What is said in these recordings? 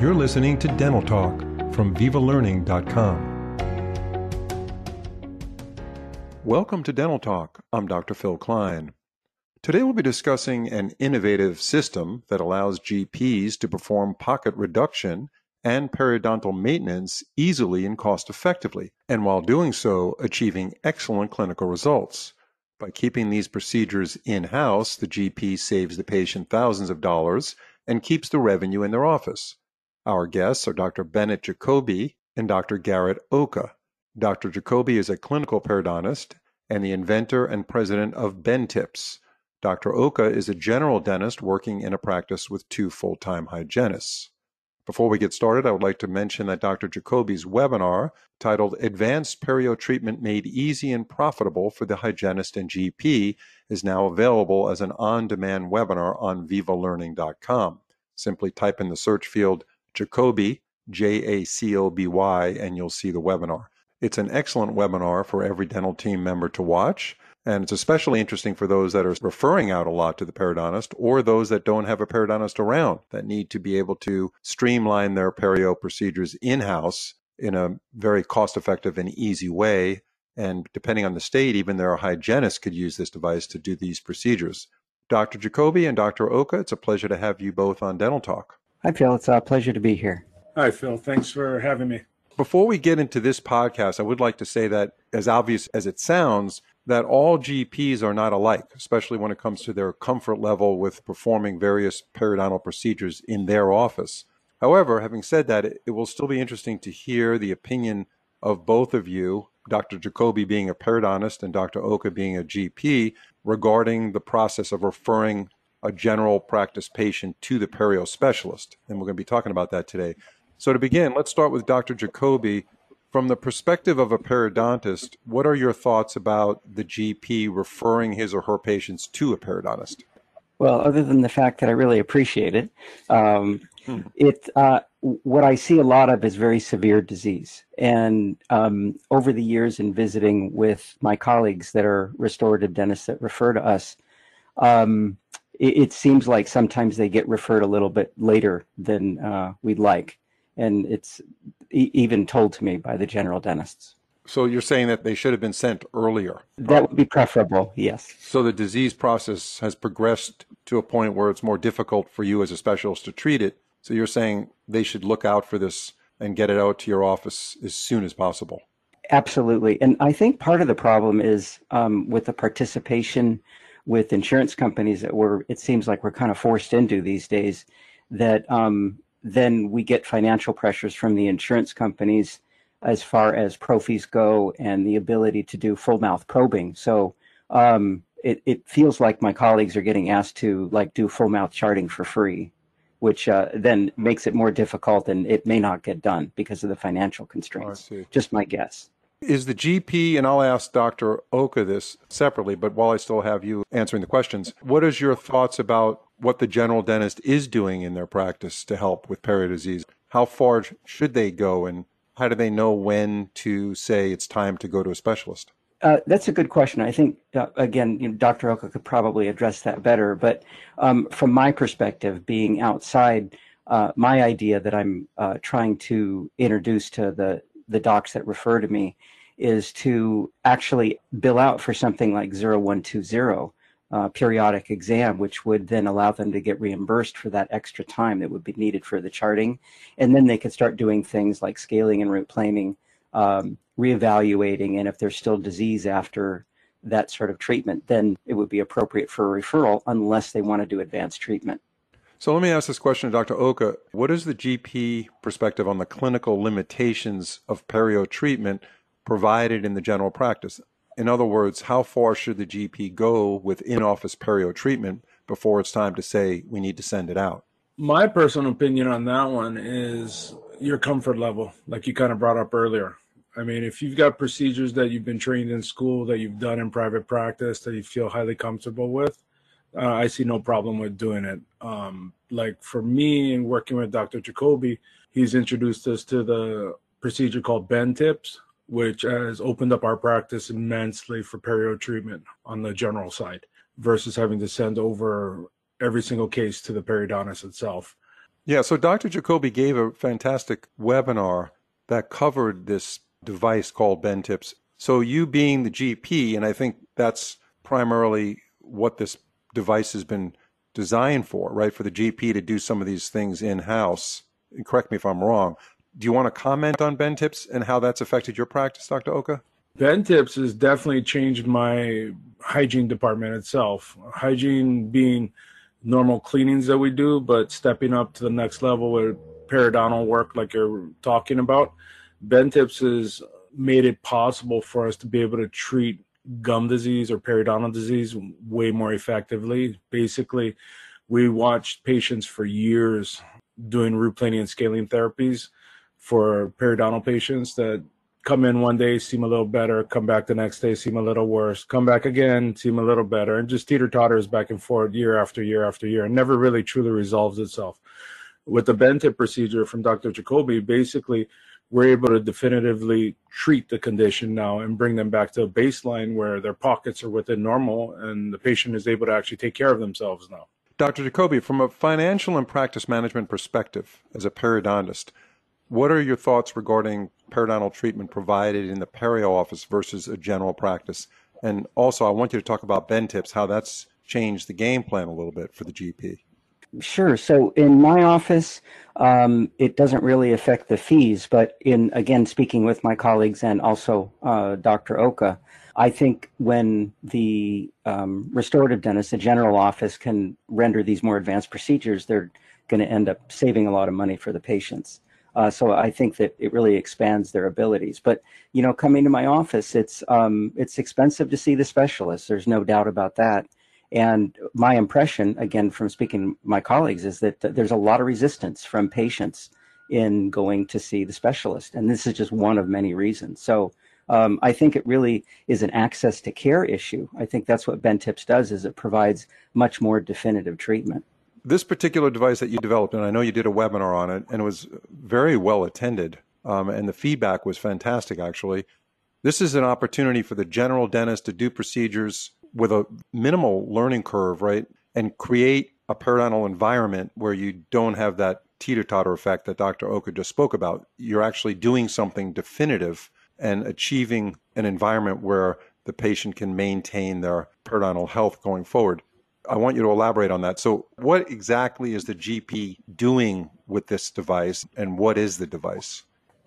You're listening to Dental Talk from VivaLearning.com. Welcome to Dental Talk. I'm Dr. Phil Klein. Today we'll be discussing an innovative system that allows GPs to perform pocket reduction and periodontal maintenance easily and cost effectively, and while doing so, achieving excellent clinical results. By keeping these procedures in house, the GP saves the patient thousands of dollars and keeps the revenue in their office. Our guests are Dr. Bennett Jacoby and Dr. Garrett Oka. Dr. Jacoby is a clinical periodontist and the inventor and president of BenTips. Dr. Oka is a general dentist working in a practice with two full time hygienists. Before we get started, I would like to mention that Dr. Jacoby's webinar, titled Advanced Perio Treatment Made Easy and Profitable for the Hygienist and GP, is now available as an on demand webinar on vivalearning.com. Simply type in the search field Jacoby, J A C O B Y, and you'll see the webinar. It's an excellent webinar for every dental team member to watch. And it's especially interesting for those that are referring out a lot to the periodontist or those that don't have a periodontist around that need to be able to streamline their perio procedures in house in a very cost effective and easy way. And depending on the state, even their hygienist could use this device to do these procedures. Dr. Jacoby and Dr. Oka, it's a pleasure to have you both on Dental Talk. Hi, Phil. It's a pleasure to be here. Hi, Phil. Thanks for having me. Before we get into this podcast, I would like to say that, as obvious as it sounds, that all GPs are not alike, especially when it comes to their comfort level with performing various periodontal procedures in their office. However, having said that, it, it will still be interesting to hear the opinion of both of you, Dr. Jacoby being a periodontist and Dr. Oka being a GP, regarding the process of referring a general practice patient to the perio specialist. And we're going to be talking about that today. So, to begin, let's start with Dr. Jacoby. From the perspective of a periodontist, what are your thoughts about the GP referring his or her patients to a periodontist? Well, other than the fact that I really appreciate it, um, hmm. it uh, what I see a lot of is very severe disease. And um, over the years, in visiting with my colleagues that are restorative dentists that refer to us, um, it, it, seems like sometimes they get referred a little bit later than uh, we'd like and it's e- even told to me by the general dentists. So you're saying that they should have been sent earlier? That would be preferable, yes. So the disease process has progressed to a point where it's more difficult for you as a specialist to treat it. So you're saying they should look out for this and get it out to your office as soon as possible? Absolutely. And I think part of the problem is um, with the participation with insurance companies that we're, it seems like we're kind of forced into these days, that um, then we get financial pressures from the insurance companies as far as pro fees go and the ability to do full mouth probing. So um, it, it feels like my colleagues are getting asked to like do full mouth charting for free, which uh, then makes it more difficult and it may not get done because of the financial constraints. Just my guess. Is the GP, and I'll ask Dr. Oka this separately, but while I still have you answering the questions, what is your thoughts about what the general dentist is doing in their practice to help with perio disease. How far should they go, and how do they know when to say it's time to go to a specialist? Uh, that's a good question. I think, uh, again, you know, Dr. Oka could probably address that better. But um, from my perspective, being outside, uh, my idea that I'm uh, trying to introduce to the, the docs that refer to me is to actually bill out for something like 0120 uh, periodic exam, which would then allow them to get reimbursed for that extra time that would be needed for the charting. And then they could start doing things like scaling and root planing, um, reevaluating, and if there's still disease after that sort of treatment, then it would be appropriate for a referral unless they want to do advanced treatment. So let me ask this question to Dr. Oka. What is the GP perspective on the clinical limitations of perio treatment provided in the general practice? In other words, how far should the GP go with in office perio treatment before it's time to say we need to send it out? My personal opinion on that one is your comfort level, like you kind of brought up earlier. I mean, if you've got procedures that you've been trained in school, that you've done in private practice, that you feel highly comfortable with, uh, I see no problem with doing it. Um, like for me, and working with Dr. Jacoby, he's introduced us to the procedure called bend tips, which has opened up our practice immensely for perio treatment on the general side versus having to send over every single case to the periodontist itself. Yeah, so Dr. Jacoby gave a fantastic webinar that covered this device called bend tips. So you being the GP, and I think that's primarily what this device has been designed for, right? For the GP to do some of these things in house. Correct me if I'm wrong. Do you want to comment on BenTips and how that's affected your practice, Dr. Oka? BenTips has definitely changed my hygiene department itself. Hygiene being normal cleanings that we do, but stepping up to the next level with periodontal work, like you're talking about. BenTips has made it possible for us to be able to treat gum disease or periodontal disease way more effectively. Basically, we watched patients for years doing root planing and scaling therapies for periodontal patients that come in one day, seem a little better, come back the next day, seem a little worse, come back again, seem a little better, and just teeter totters back and forth year after year after year, and never really truly resolves itself. With the BenTip procedure from Dr. Jacoby, basically, we're able to definitively treat the condition now and bring them back to a baseline where their pockets are within normal and the patient is able to actually take care of themselves now. Dr. Jacoby, from a financial and practice management perspective, as a periodontist, what are your thoughts regarding periodontal treatment provided in the perio office versus a general practice? And also, I want you to talk about BenTips, how that's changed the game plan a little bit for the GP. Sure. So in my office, um, it doesn't really affect the fees, but in again speaking with my colleagues and also uh, Dr. Oka, I think when the um, restorative dentist, the general office, can render these more advanced procedures, they're going to end up saving a lot of money for the patients. Uh, so I think that it really expands their abilities. But you know, coming to my office, it's um, it's expensive to see the specialist. There's no doubt about that. And my impression, again, from speaking my colleagues, is that there's a lot of resistance from patients in going to see the specialist, and this is just one of many reasons. So. Um, I think it really is an access to care issue. I think that's what BenTips does is it provides much more definitive treatment this particular device that you developed, and I know you did a webinar on it, and it was very well attended, um, and the feedback was fantastic, actually. This is an opportunity for the general dentist to do procedures with a minimal learning curve, right? And create a periodontal environment where you don't have that teeter totter effect that Dr. Oka just spoke about. You're actually doing something definitive and achieving an environment where the patient can maintain their periodontal health going forward. I want you to elaborate on that. So, what exactly is the GP doing with this device, and what is the device?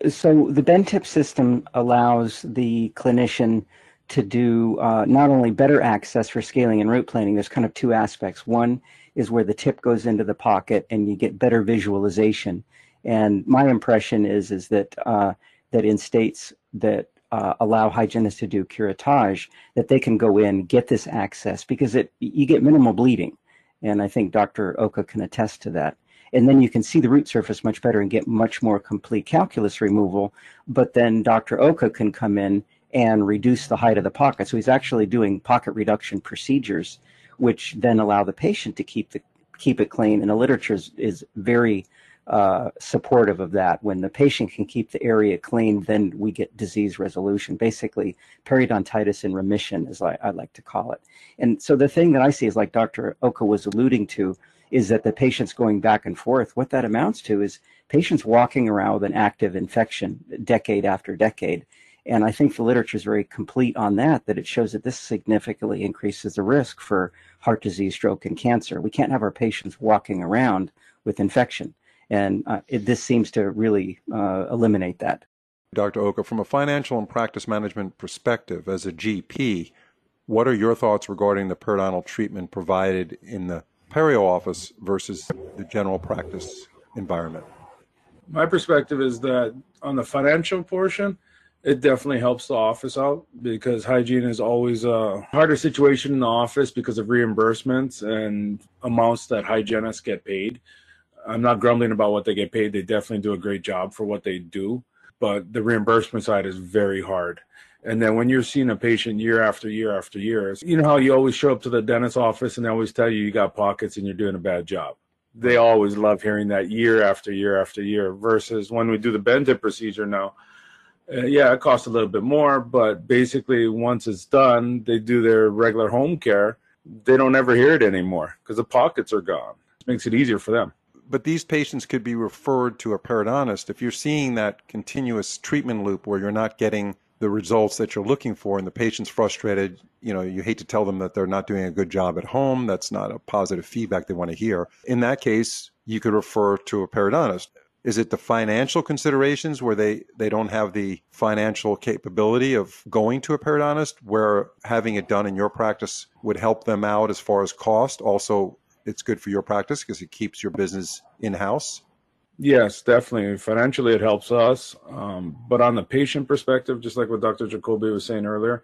So, the BenTip system allows the clinician to do uh, not only better access for scaling and root planing, There's kind of two aspects. One is where the tip goes into the pocket, and you get better visualization. And my impression is is that uh, that in states that uh, allow hygienists to do curettage, that they can go in, get this access because it you get minimal bleeding. And I think Dr. Oka can attest to that. And then you can see the root surface much better and get much more complete calculus removal. But then Dr. Oka can come in and reduce the height of the pocket. So he's actually doing pocket reduction procedures, which then allow the patient to keep the keep it clean. And the literature is, is very uh, supportive of that. When the patient can keep the area clean, then we get disease resolution. Basically, periodontitis in remission, as I, I like to call it. And so the thing that I see is like Dr. Oka was alluding to, is that the patient's going back and forth. What that amounts to is patients walking around with an active infection decade after decade. And I think the literature is very complete on that, that it shows that this significantly increases the risk for heart disease, stroke, and cancer. We can't have our patients walking around with infection. And uh, it, this seems to really uh, eliminate that. Dr. Oka, from a financial and practice management perspective, as a GP, what are your thoughts regarding the periodontal treatment provided in the perio office versus the general practice environment? My perspective is that on the financial portion, it definitely helps the office out because hygiene is always a harder situation in the office because of reimbursements and amounts that hygienists get paid. I'm not grumbling about what they get paid. They definitely do a great job for what they do, but the reimbursement side is very hard. And then when you're seeing a patient year after year after year, you know how you always show up to the dentist's office and they always tell you you got pockets and you're doing a bad job. They always love hearing that year after year after year. Versus when we do the BenTip procedure now, uh, yeah, it costs a little bit more, but basically once it's done, they do their regular home care. They don't ever hear it anymore because the pockets are gone. It makes it easier for them but these patients could be referred to a periodontist if you're seeing that continuous treatment loop where you're not getting the results that you're looking for and the patient's frustrated you know you hate to tell them that they're not doing a good job at home that's not a positive feedback they want to hear in that case you could refer to a periodontist is it the financial considerations where they, they don't have the financial capability of going to a periodontist where having it done in your practice would help them out as far as cost? Also, it's good for your practice because it keeps your business in house. Yes, definitely. Financially, it helps us. Um, but on the patient perspective, just like what Dr. Jacoby was saying earlier,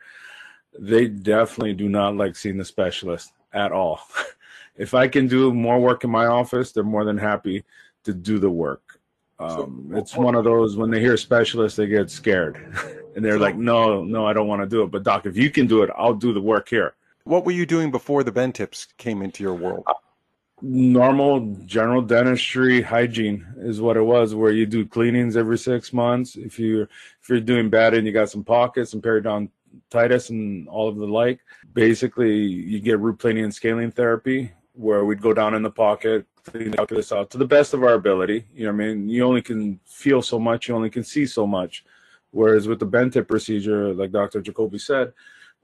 they definitely do not like seeing the specialist at all. if I can do more work in my office, they're more than happy to do the work. Um, it's one of those when they hear specialists, they get scared, and they're like, "No, no, I don't want to do it." But doc, if you can do it, I'll do the work here. What were you doing before the bend tips came into your world? Uh, normal general dentistry hygiene is what it was, where you do cleanings every six months. If you're if you're doing bad and you got some pockets and periodontitis and all of the like, basically you get root planing and scaling therapy, where we'd go down in the pocket, the calculus out to the best of our ability. You know, I mean, you only can feel so much, you only can see so much. Whereas with the bent tip procedure, like Dr. Jacoby said,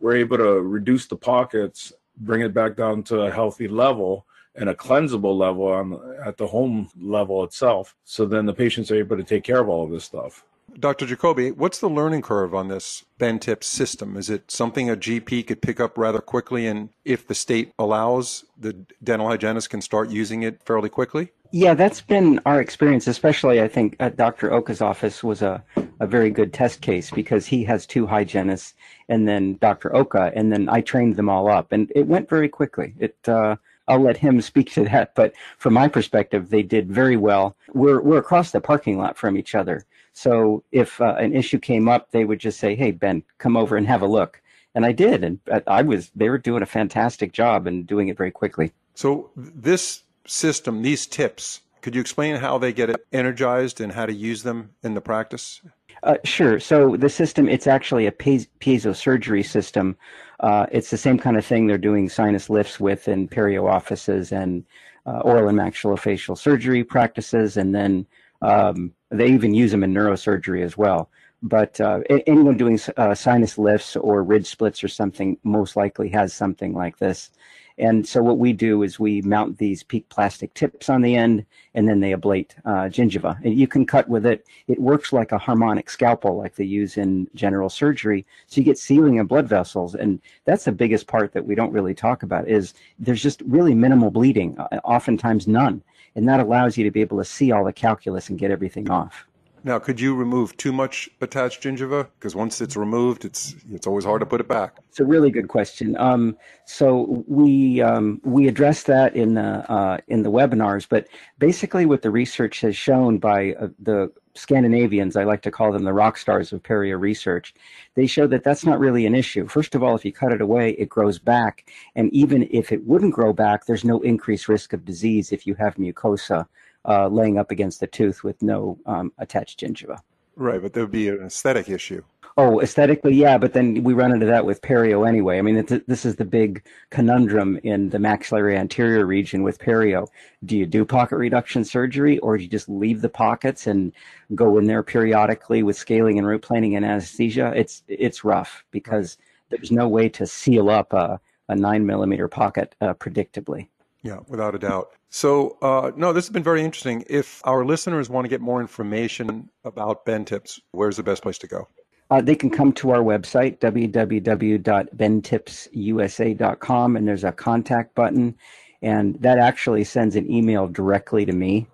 we're able to reduce the pockets, bring it back down to a healthy level and a cleansable level on at the home level itself. So then the patients are able to take care of all of this stuff. Dr. Jacoby, what's the learning curve on this bend tip system? Is it something a GP could pick up rather quickly? And if the state allows, the dental hygienist can start using it fairly quickly? Yeah, that's been our experience, especially I think at Dr. Oka's office was a, a very good test case because he has two hygienists and then Dr. Oka, and then I trained them all up and it went very quickly. It, uh, I'll let him speak to that, but from my perspective, they did very well. We're, we're across the parking lot from each other. So if uh, an issue came up, they would just say, "Hey, Ben, come over and have a look." And I did, and I was. They were doing a fantastic job and doing it very quickly. So this system, these tips, could you explain how they get it energized and how to use them in the practice? Uh, sure. So the system, it's actually a piezo surgery system. Uh, it's the same kind of thing they're doing sinus lifts with in perio offices and uh, oral and maxillofacial surgery practices, and then um, they even use them in neurosurgery as well. But uh, anyone doing uh, sinus lifts or ridge splits or something most likely has something like this. And so what we do is we mount these PEEK plastic tips on the end, and then they ablate uh, gingiva. And you can cut with it. It works like a harmonic scalpel, like they use in general surgery. So you get sealing of blood vessels, and that's the biggest part that we don't really talk about. Is there's just really minimal bleeding, uh, oftentimes none and that allows you to be able to see all the calculus and get everything off. Now, could you remove too much attached gingiva? Because once it's removed, it's it's always hard to put it back. It's a really good question. Um, so we um, we address that in the uh, in the webinars, but basically, what the research has shown by uh, the Scandinavians, I like to call them the rock stars of perio research, they show that that's not really an issue. First of all, if you cut it away, it grows back, and even if it wouldn't grow back, there's no increased risk of disease if you have mucosa uh, laying up against the tooth with no um, attached gingiva. Right, but there would be an aesthetic issue. Oh, aesthetically, yeah, but then we run into that with perio anyway. I mean, this is the big conundrum in the maxillary anterior region with perio. Do you do pocket reduction surgery, or do you just leave the pockets and go in there periodically with scaling and root planing and anesthesia? It's it's rough because there's no way to seal up a, a nine millimeter pocket uh, predictably. Yeah, without a doubt. So, uh, no, this has been very interesting. If our listeners want to get more information about bend tips, where's the best place to go? Uh, they can come to our website, www.bendtipsusa.com, and there's a contact button, and that actually sends an email directly to me.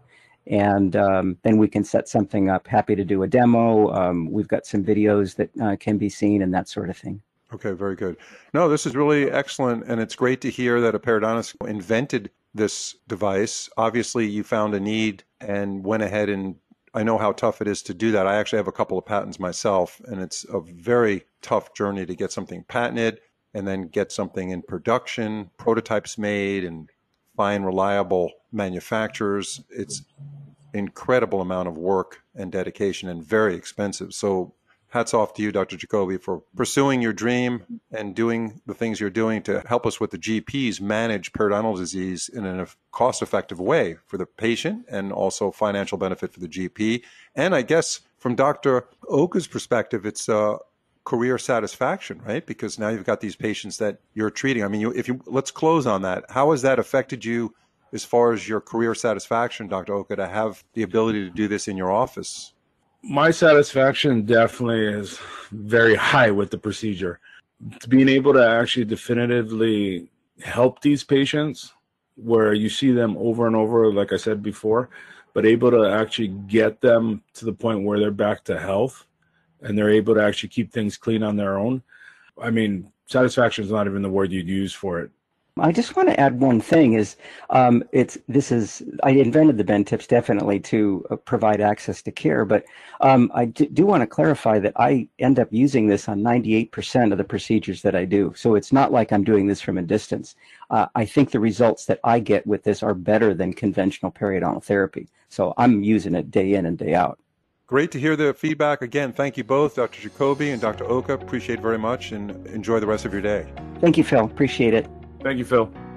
And um, then we can set something up. Happy to do a demo. Um, we've got some videos that uh, can be seen and that sort of thing. Okay, very good. No, this is really excellent, and it's great to hear that a periodontist invented this device. Obviously, you found a need and went ahead and I know how tough it is to do that. I actually have a couple of patents myself, and it's a very tough journey to get something patented and then get something in production, prototypes made, and find reliable manufacturers. It's incredible amount of work and dedication and very expensive. So hats off to you, Dr. Jacoby, for pursuing your dream and doing the things you're doing to help us with the GPs manage periodontal disease in a cost effective way for the patient and also financial benefit for the GP. And I guess from Dr. Oka's perspective, it's uh, career satisfaction, right? Because now you've got these patients that you're treating. I mean, you, if you let's close on that. How has that affected you as far as your career satisfaction, Dr. Oka, to have the ability to do this in your office? My satisfaction definitely is very high with the procedure. Being able to actually definitively help these patients where you see them over and over, like I said before, but able to actually get them to the point where they're back to health and they're able to actually keep things clean on their own. I mean, satisfaction is not even the word you'd use for it. I just want to add one thing is um, it's this is I invented the bend tips definitely to uh, provide access to care, but um, I do, do, want to clarify that I end up using this on 98% of the procedures that I do. So it's not like I'm doing this from a distance. Uh, I think the results that I get with this are better than conventional periodontal therapy. So I'm using it day in and day out. Great to hear the feedback. Again, thank you both, Dr. Jacoby and Dr. Oka. Appreciate it very much and enjoy the rest of your day. Thank you, Phil. Appreciate it. Thank you, Phil.